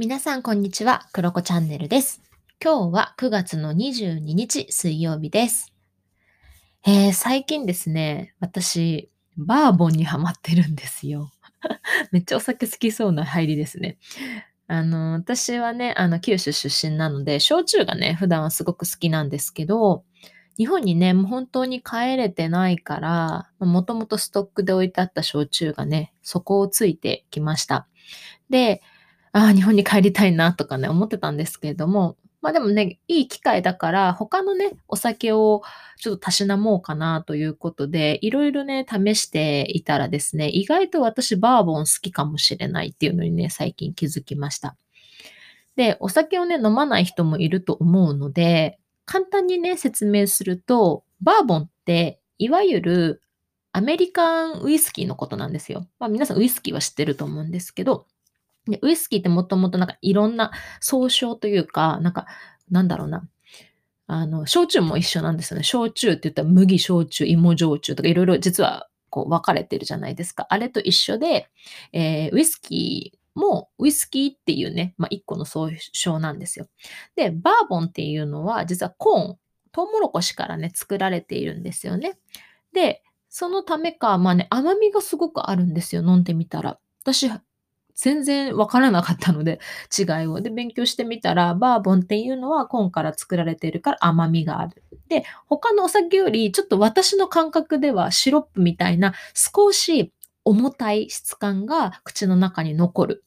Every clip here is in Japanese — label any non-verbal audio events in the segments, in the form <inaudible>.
皆さん、こんにちは。クロコチャンネルです。今日は9月の22日水曜日です。えー、最近ですね、私、バーボンにハマってるんですよ。<laughs> めっちゃお酒好きそうな入りですね。あの、私はね、あの、九州出身なので、焼酎がね、普段はすごく好きなんですけど、日本にね、もう本当に帰れてないから、もともとストックで置いてあった焼酎がね、底をついてきました。で、ああ、日本に帰りたいなとかね、思ってたんですけれども、まあでもね、いい機会だから、他のね、お酒をちょっとたしなもうかなということで、いろいろね、試していたらですね、意外と私バーボン好きかもしれないっていうのにね、最近気づきました。で、お酒をね、飲まない人もいると思うので、簡単にね、説明すると、バーボンって、いわゆるアメリカンウイスキーのことなんですよ。まあ皆さんウイスキーは知ってると思うんですけど、でウイスキーってもともとなんかいろんな総称というか、なんか、なんだろうな。あの、焼酎も一緒なんですよね。焼酎って言ったら麦焼酎、芋焼酎とかいろいろ実はこう分かれてるじゃないですか。あれと一緒で、えーウイスキーもウイスキーっていうね、まあ一個の総称なんですよ。で、バーボンっていうのは実はコーン、トウモロコシからね、作られているんですよね。で、そのためか、まあね、甘みがすごくあるんですよ。飲んでみたら。私、全然わからなかったので、<laughs> 違いを。で、勉強してみたら、バーボンっていうのはコーンから作られているから甘みがある。で、他のお酒より、ちょっと私の感覚ではシロップみたいな少し重たい質感が口の中に残る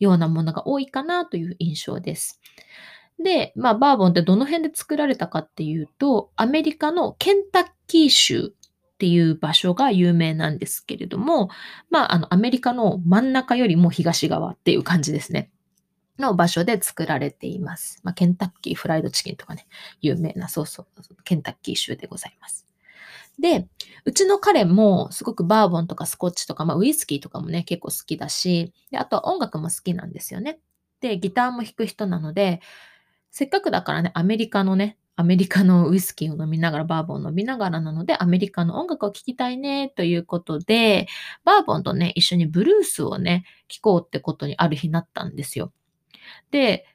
ようなものが多いかなという印象です。で、まあ、バーボンってどの辺で作られたかっていうと、アメリカのケンタッキー州っていう場所が有名なんですけれども、まあ、あの、アメリカの真ん中よりも東側っていう感じですね。の場所で作られています。まあ、ケンタッキーフライドチキンとかね、有名な、そうそう、ケンタッキー州でございます。で、うちの彼もすごくバーボンとかスコッチとか、まあ、ウイスキーとかもね、結構好きだし、で、あとは音楽も好きなんですよね。で、ギターも弾く人なので、せっかくだからね、アメリカのね、アメリカのウイスキーを飲みながら、バーボンを飲みながらなので、アメリカの音楽を聴きたいね、ということで、バーボンとね、一緒にブルースをね、聴こうってことにある日なったんですよ。で、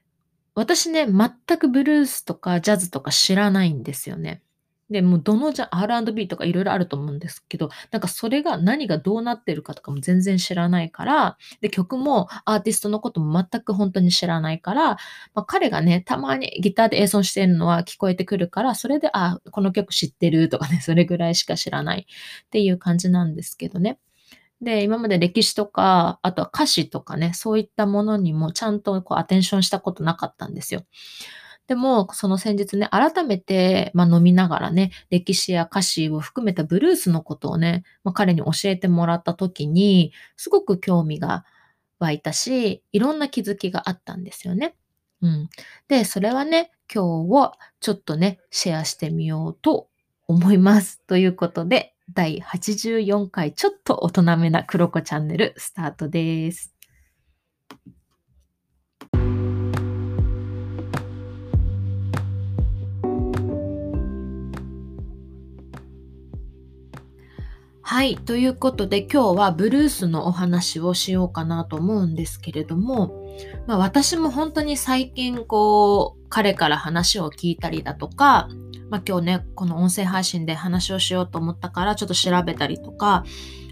私ね、全くブルースとかジャズとか知らないんですよね。で、もうどのジャ R&B とかいろいろあると思うんですけど、なんかそれが何がどうなってるかとかも全然知らないから、で、曲もアーティストのことも全く本当に知らないから、まあ、彼がね、たまにギターで演奏してるのは聞こえてくるから、それで、あ、この曲知ってるとかね、<laughs> それぐらいしか知らないっていう感じなんですけどね。で、今まで歴史とか、あとは歌詞とかね、そういったものにもちゃんとこうアテンションしたことなかったんですよ。でも、その先日ね、改めて、まあ、飲みながらね、歴史や歌詞を含めたブルースのことをね、まあ、彼に教えてもらった時に、すごく興味が湧いたし、いろんな気づきがあったんですよね。うん。で、それはね、今日はちょっとね、シェアしてみようと思います。ということで、第84回ちょっと大人めなクロコチャンネルスタートです。はい。ということで今日はブルースのお話をしようかなと思うんですけれども、まあ私も本当に最近こう、彼から話を聞いたりだとか、まあ今日ね、この音声配信で話をしようと思ったからちょっと調べたりとか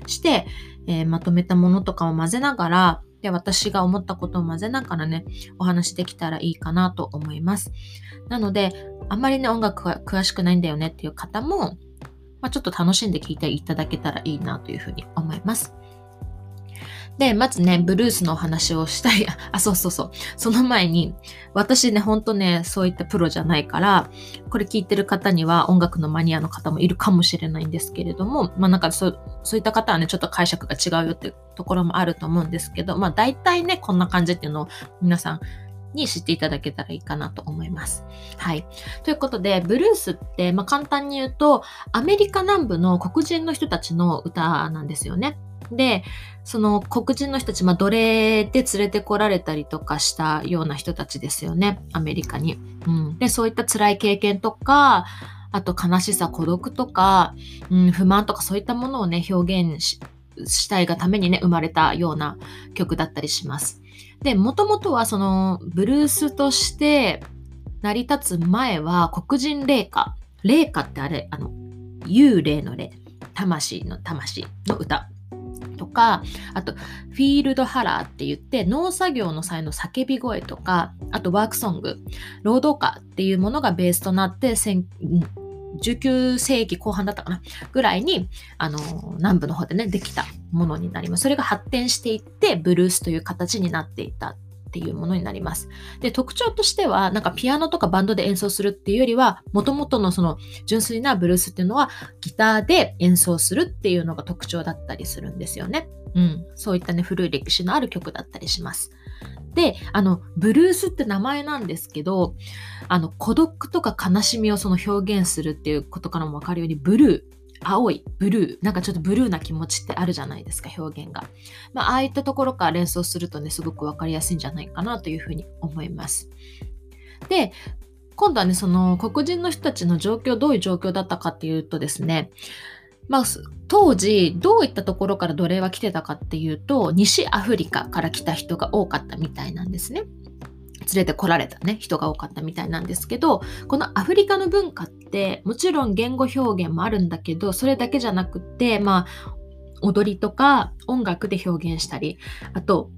して、えーまとめたものとかを混ぜながら、で、私が思ったことを混ぜながらね、お話できたらいいかなと思います。なので、あんまりね、音楽が詳しくないんだよねっていう方も、まあ、ちょっと楽しんで聴いていただけたらいいなというふうに思います。で、まずね、ブルースのお話をしたい。あ、そうそうそう。その前に、私ね、ほんとね、そういったプロじゃないから、これ聞いてる方には音楽のマニアの方もいるかもしれないんですけれども、まあなんかそう、そういった方はね、ちょっと解釈が違うよっていうところもあると思うんですけど、まあ大体ね、こんな感じっていうのを皆さんに知っていただけたらいいかなと思います。はい。ということで、ブルースって、まあ簡単に言うと、アメリカ南部の黒人の人たちの歌なんですよね。で、その黒人の人たち、まあ、奴隷で連れてこられたりとかしたような人たちですよね、アメリカに。うん、で、そういった辛い経験とか、あと悲しさ、孤独とか、うん、不満とかそういったものをね、表現ししたいがためにね、生まれたような曲だったりします。で、もともとはその、ブルースとして成り立つ前は黒人霊歌。霊歌ってあれ、あの、幽霊の霊。魂の魂の歌とか、あと、フィールドハラーって言って、農作業の際の叫び声とか、あとワークソング、労働歌っていうものがベースとなって、19世紀後半だったかな？ぐらいに、あの、南部の方でね、できたものになります。それが発展していって、ブルースという形になっていたっていうものになります。で、特徴としては、なんかピアノとかバンドで演奏するっていうよりは、もともとのその純粋なブルースっていうのは、ギターで演奏するっていうのが特徴だったりするんですよね。うん。そういったね、古い歴史のある曲だったりします。で、あの、ブルースって名前なんですけど、あの、孤独とか悲しみをその表現するっていうことからもわかるように、ブルー、青い、ブルー、なんかちょっとブルーな気持ちってあるじゃないですか、表現が。まあ、ああいったところから連想するとね、すごくわかりやすいんじゃないかなというふうに思います。で、今度はね、その黒人の人たちの状況、どういう状況だったかっていうとですね、まあ、当時どういったところから奴隷は来てたかっていうと西アフリカから来た人が多かったみたいなんですね。連れてこられたね人が多かったみたいなんですけどこのアフリカの文化ってもちろん言語表現もあるんだけどそれだけじゃなくってまあ踊りとか音楽で表現したりあと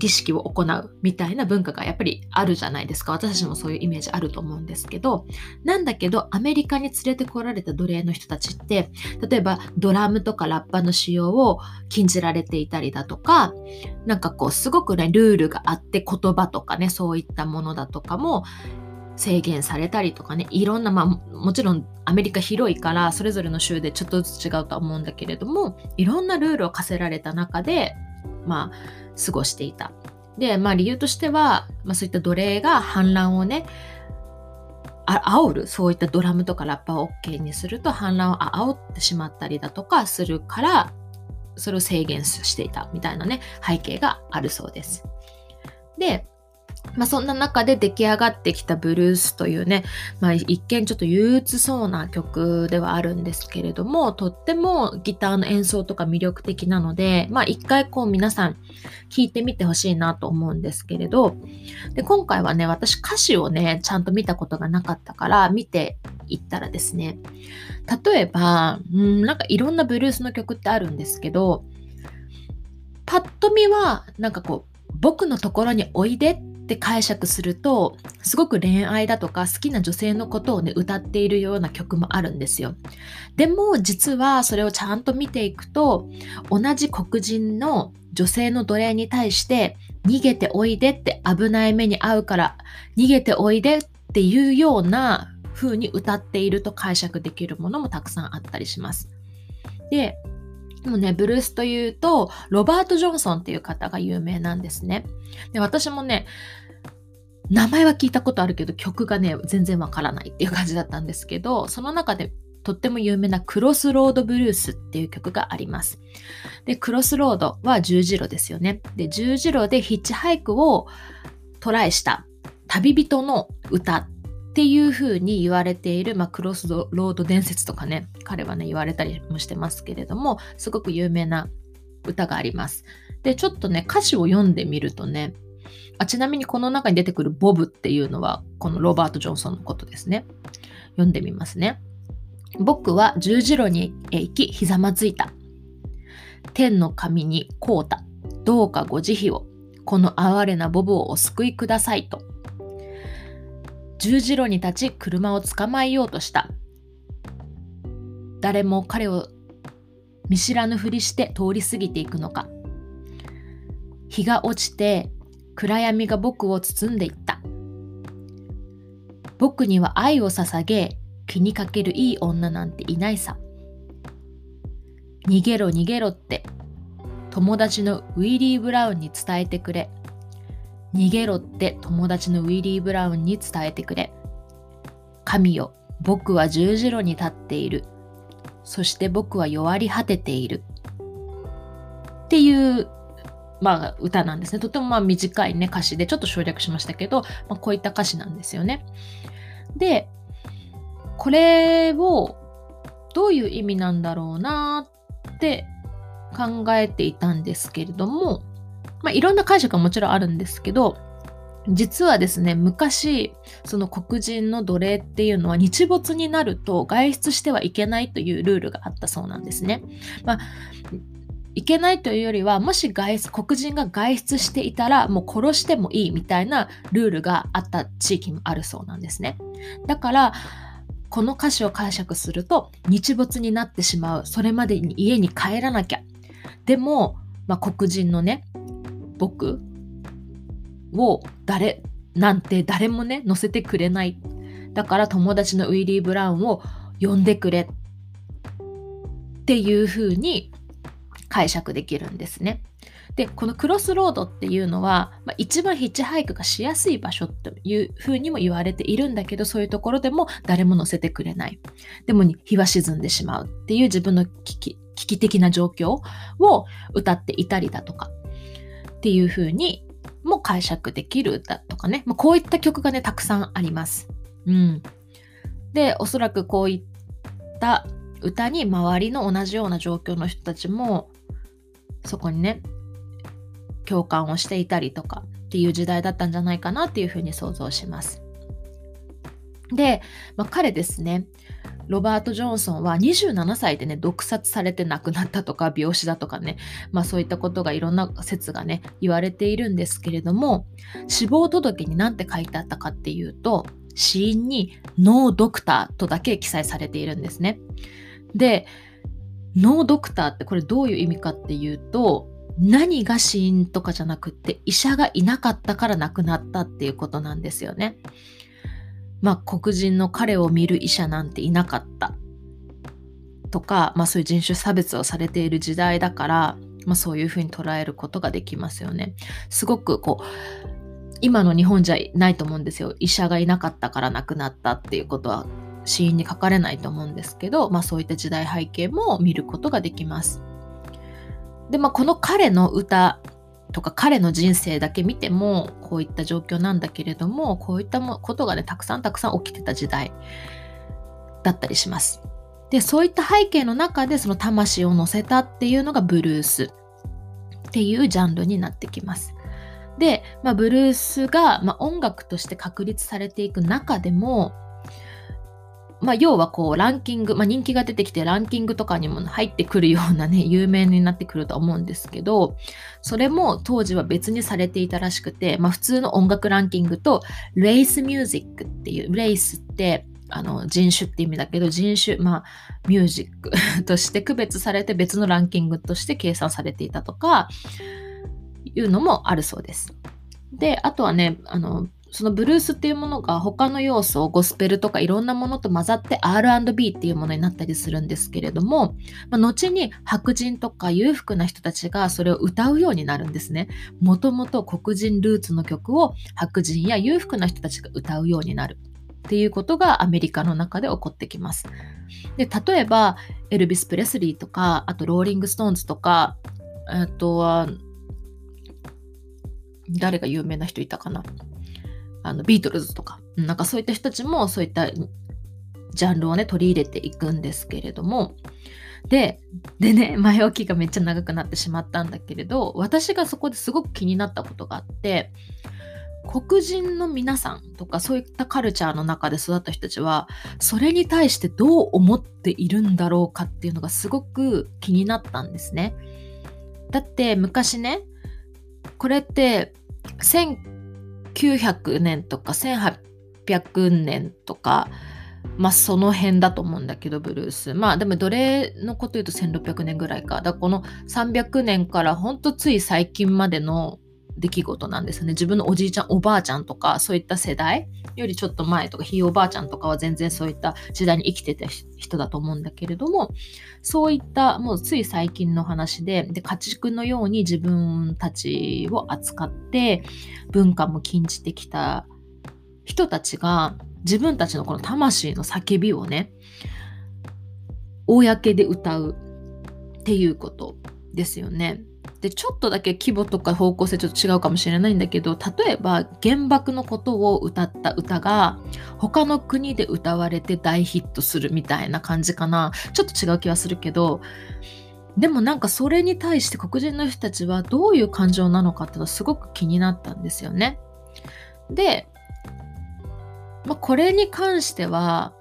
儀式を行うみたいな文化がやっぱりあるじゃないですか。私たちもそういうイメージあると思うんですけど、なんだけどアメリカに連れてこられた奴隷の人たちって、例えばドラムとかラッパの使用を禁じられていたりだとか、なんかこうすごくね、ルールがあって言葉とかね、そういったものだとかも制限されたりとかね、いろんな、まあもちろんアメリカ広いからそれぞれの州でちょっとずつ違うとは思うんだけれども、いろんなルールを課せられた中で、まあ過ごしていた。で、まあ理由としては、まあ、そういった奴隷が反乱をね、あ煽る、そういったドラムとかラッパーを OK にすると反乱を煽ってしまったりだとかするから、それを制限していたみたいなね、背景があるそうです。で、まあ、そんな中で出来上がってきたブルースというね、まあ、一見ちょっと憂鬱そうな曲ではあるんですけれども、とってもギターの演奏とか魅力的なので、まあ、一回こう皆さん聴いてみてほしいなと思うんですけれど、で今回はね、私歌詞をね、ちゃんと見たことがなかったから見ていったらですね、例えば、うん、なんかいろんなブルースの曲ってあるんですけど、パッと見はなんかこう、僕のところにおいでっって解釈するとすごく恋愛だとか好きな女性のことをね歌っているような曲もあるんですよ。でも実はそれをちゃんと見ていくと同じ黒人の女性の奴隷に対して逃げておいでって危ない目に遭うから逃げておいでっていうような風に歌っていると解釈できるものもたくさんあったりします。ででもね、ブルースというと、ロバート・ジョンソンっていう方が有名なんですね。で、私もね、名前は聞いたことあるけど曲がね全然わからないっていう感じだったんですけどその中でとっても有名なクロスロードブルースっていう曲があります。で、クロスロードは十字路ですよね。で、十字路でヒッチハイクをトライした旅人の歌っていう風に言われている、まあ、クロスロード伝説とかね、彼はね、言われたりもしてますけれども、すごく有名な歌があります。で、ちょっとね、歌詞を読んでみるとね、あちなみにこの中に出てくるボブっていうのはこのロバート・ジョンソンのことですね。読んでみますね。僕は十字路に行きひざまずいた。天の神にこうた。どうかご慈悲を。この哀れなボブをお救いくださいと。十字路に立ち車を捕まえようとした。誰も彼を見知らぬふりして通り過ぎていくのか。日が落ちて暗闇が僕を包んでいった。僕には愛を捧げ、気にかけるいい女なんていないさ。逃げろ逃げろって友達のウィリー・ブラウンに伝えてくれ。逃げろって友達のウィリー・ブラウンに伝えてくれ。神よ、僕は十字路に立っている。そして僕は弱り果てている。っていうまあ、歌なんですね。とてもまあ短いね歌詞でちょっと省略しましたけど、まあ、こういった歌詞なんですよね。で、これをどういう意味なんだろうなって考えていたんですけれども、まあ、いろんな解釈はもちろんあるんですけど実はですね昔その黒人の奴隷っていうのは日没になると外出してはいけないというルールがあったそうなんですね。まあいけないというよりはもし外出黒人が外出していたらもう殺してもいいみたいなルールがあった地域もあるそうなんですね。だからこの歌詞を解釈すると日没になってしまうそれまでに家に帰らなきゃでも、まあ、黒人のね僕を誰なんて誰もね乗せてくれない。だから友達のウィリー・ブラウンを呼んでくれ。っていう風に解釈できるんですね。でこのクロスロードっていうのは、まあ、一番ヒッチハイクがしやすい場所というふうにも言われているんだけどそういうところでも誰も乗せてくれない。でも日は沈んでしまうっていう自分の危機危機的な状況を歌っていたりだとか。っていうふうにも解釈できる歌とかね、まあ、こういった曲がねたくさんあります。うん、でおそらくこういった歌に周りの同じような状況の人たちもそこにね共感をしていたりとかっていう時代だったんじゃないかなっていうふうに想像します。で、まあ、彼ですねロバート・ジョンソンは27歳でね毒殺されて亡くなったとか病死だとかね、まあ、そういったことがいろんな説がね言われているんですけれども死亡届に何て書いてあったかっていうと死因にノードクターとだけ記載されているんですね。でノードクターってこれどういう意味かっていうと何が死因とかじゃなくって医者がいなかったから亡くなったっていうことなんですよね。まあ黒人の彼を見る医者なんていなかったとか、まあそういう人種差別をされている時代だから、まあそういうふうに捉えることができますよね。すごくこう、今の日本じゃないと思うんですよ。医者がいなかったから亡くなったっていうことは死因に書かれないと思うんですけど、まあそういった時代背景も見ることができます。で、まあこの彼の歌とか彼の人生だけ見てもこういった状況なんだけれどもこういったことがねたくさんたくさん起きてた時代だったりします。でそういった背景の中でその魂を乗せたっていうのがブルースっていうジャンルになってきます。で、まあ、ブルースが、まあ、音楽として確立されていく中でもまあ、要はこうランキング、まあ、人気が出てきてランキングとかにも入ってくるようなね <laughs> 有名になってくると思うんですけどそれも当時は別にされていたらしくて、まあ、普通の音楽ランキングとレイスミュージックっていうレイスってあの人種って意味だけど人種、まあ、ミュージック <laughs> として区別されて別のランキングとして計算されていたとかいうのもあるそうです。であとはねあのそのブルースっていうものが他の要素を、ゴスペルとかいろんなものと混ざって R&B っていうものになったりするんですけれども、まあ、後に白人とか裕福な人たちがそれを歌うようになるんですね。もともと黒人ルーツの曲を白人や裕福な人たちが歌うようになる。っていうことがアメリカの中で起こってきます。で例えばエルビス・プレスリーとかあとローリング・ストーンズとかあとは誰が有名な人いたかな？あのビートルズとか、なんかそういった人たちもそういったジャンルをね、取り入れていくんですけれども、で、でね、<laughs> 前置きがめっちゃ長くなってしまったんだけれど、私がそこですごく気になったことがあって、黒人の皆さんとかそういったカルチャーの中で育った人たちはそれに対してどう思っているんだろうかっていうのがすごく気になったんですね。だって昔ねこれって900年とか1800年とかまあその辺だと思うんだけどブルース。まあでも奴隷のこと言うと1600年ぐらいか。だからこの300年からほんとつい最近までの出来事なんですね自分のおじいちゃんおばあちゃんとかそういった世代よりちょっと前とかひいおばあちゃんとかは全然そういった時代に生きてた人だと思うんだけれどもそういったもうつい最近の話でで家畜のように自分たちを扱って文化も禁じてきた人たちが自分たちのこの魂の叫びをね公で歌うっていうことですよね。でちょっとだけ規模とか方向性ちょっと違うかもしれないんだけど例えば原爆のことを歌った歌が他の国で歌われて大ヒットするみたいな感じかなちょっと違う気はするけどでもなんかそれに対して黒人の人たちはどういう感情なのかっていうのはすごく気になったんですよね。で、まあ、これに関しては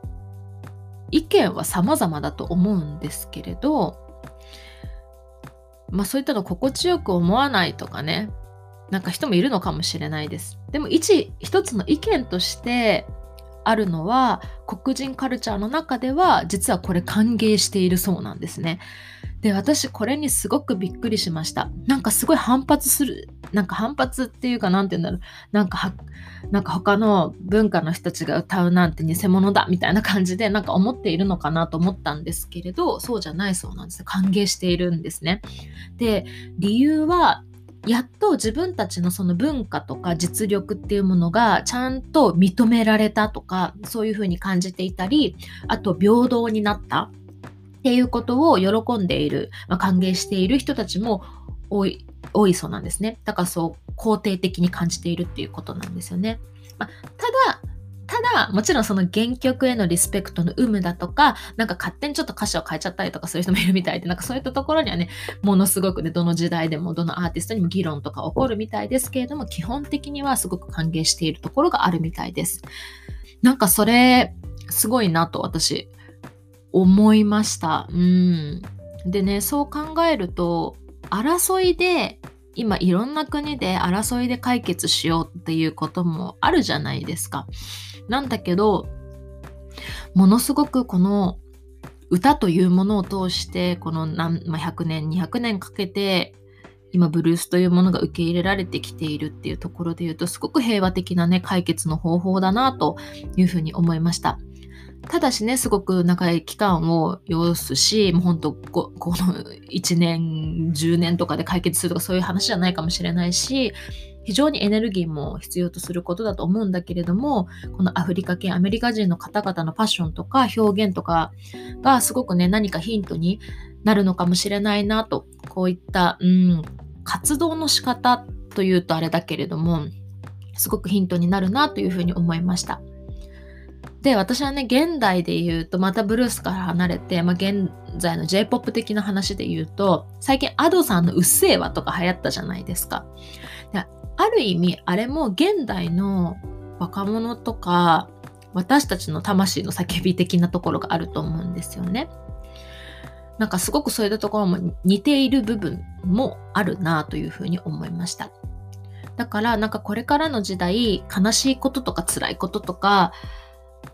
意見は様々だと思うんですけれど、まあそういったの心地よく思わないとかね、なんか人もいるのかもしれないです。でも一、一つの意見としてあるのは、黒人カルチャーの中では実はこれ歓迎しているそうなんですね。で、私これにすごくびっくりしました。なんかすごい反発する、なんか反発っていうかなんて言うんだろう。なんかは、なんか他の文化の人たちが歌うなんて偽物だみたいな感じでなんか思っているのかなと思ったんですけれど、そうじゃないそうなんです。歓迎しているんですね。で、理由はやっと自分たちのその文化とか実力っていうものがちゃんと認められたとかそういうふうに感じていたりあと平等になったっていうことを喜んでいる、まあ、歓迎している人たちも多い多いそうなんですね。だからそう肯定的に感じているっていうことなんですよね。まあ、ただ、ただ、もちろんその原曲へのリスペクトの有無だとか、なんか勝手にちょっと歌詞を変えちゃったりとかする人もいるみたいで、なんかそういったところにはね、ものすごくね、どの時代でもどのアーティストにも議論とか起こるみたいですけれども、基本的にはすごく歓迎しているところがあるみたいです。なんかそれ、すごいなと私思いました。うん。でね、そう考えると、争いで、今いろんな国で争いで解決しようっていうこともあるじゃないですか。なんだけど、ものすごくこの歌というものを通して、この何、まあ、100年、200年かけて、今ブルースというものが受け入れられてきているっていうところで言うとすごく平和的なね解決の方法だなというふうに思いました。ただしね、すごく長い期間を要すし、もう本当こ、この1年、10年とかで解決するとかそういう話じゃないかもしれないし、非常にエネルギーも必要とすることだと思うんだけれども、このアフリカ系、アメリカ人の方々のファッションとか表現とかがすごくね、何かヒントになるのかもしれないなと、こういった、うん、活動の仕方というとあれだけれども、すごくヒントになるなというふうに思いました。で、私はね、現代で言うと、またブルースから離れて、まあ、現在の J-POP 的な話で言うと、最近 Ado さんのうっせぇわとか流行ったじゃないですか。である意味、あれも現代の若者とか、私たちの魂の叫び的なところがあると思うんですよね。なんかすごくそういったところも似ている部分もあるなというふうに思いました。だからなんかこれからの時代悲しいこととか辛いこととか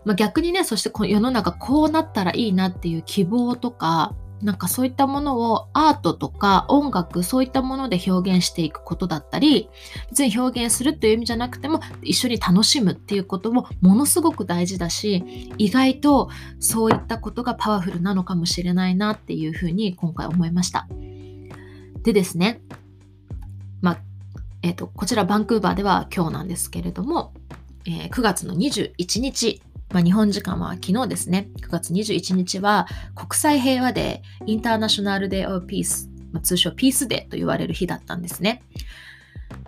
まあ、逆にね、そしてこの世の中こうなったらいいなっていう希望とか、なんかそういったものをアートとか音楽、そういったもので表現していくことだったり、別に表現するという意味じゃなくても、一緒に楽しむっていうこともものすごく大事だし、意外とそういったことがパワフルなのかもしれないなっていうふうに今回思いました。でですね、まあ、えっ、ー、と、こちらバンクーバーでは今日なんですけれども、えー、9月の21日まあ、日本時間は昨日ですね、9月21日は国際平和デー、 International Day of Peace、通称 Peace Day と言われる日だったんですね。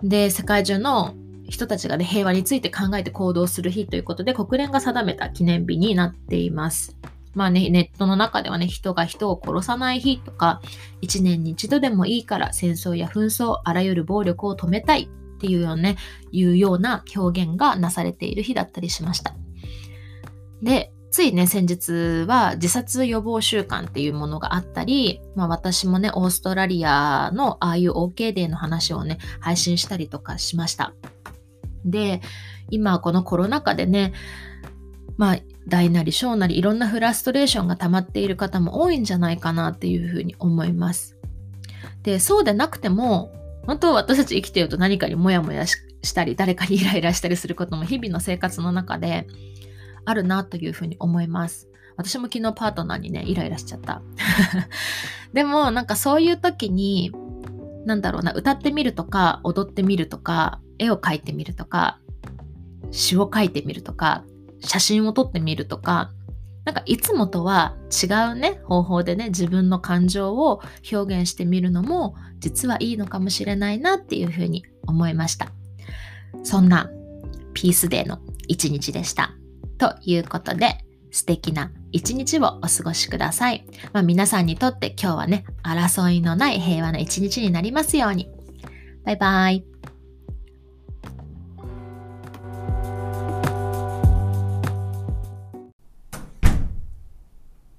で、世界中の人たちが、ね、平和について考えて行動する日ということで国連が定めた記念日になっています。まあね、ネットの中ではね、人が人を殺さない日とか、一年に一度でもいいから戦争や紛争、あらゆる暴力を止めたいっていうよう,、ね、いうような表現がなされている日だったりしました。で、ついね、先日は自殺予防週間っていうものがあったり、まあ私もね、オーストラリアのああいう OK デーの話をね、配信したりとかしました。で、今このコロナ禍でね、まあ大なり小なりいろんなフラストレーションが溜まっている方も多いんじゃないかなっていうふうに思います。で、そうでなくても、本当私たち生きていると何かにモヤモヤしたり、誰かにイライラしたりすることも日々の生活の中であるなというふうに思います。私も昨日パートナーにね、イライラしちゃった。<laughs> でも、なんかそういう時に、なんだろうな、歌ってみるとか、踊ってみるとか、絵を描いてみるとか、詩を書いてみるとか、写真を撮ってみるとか、なんかいつもとは違うね、方法でね、自分の感情を表現してみるのも、実はいいのかもしれないなっていうふうに思いました。そんなピースデーの一日でした。ということで、素敵な一日をお過ごしください。まあ、皆さんにとって今日はね、争いのない平和な一日になりますように。バイバイ。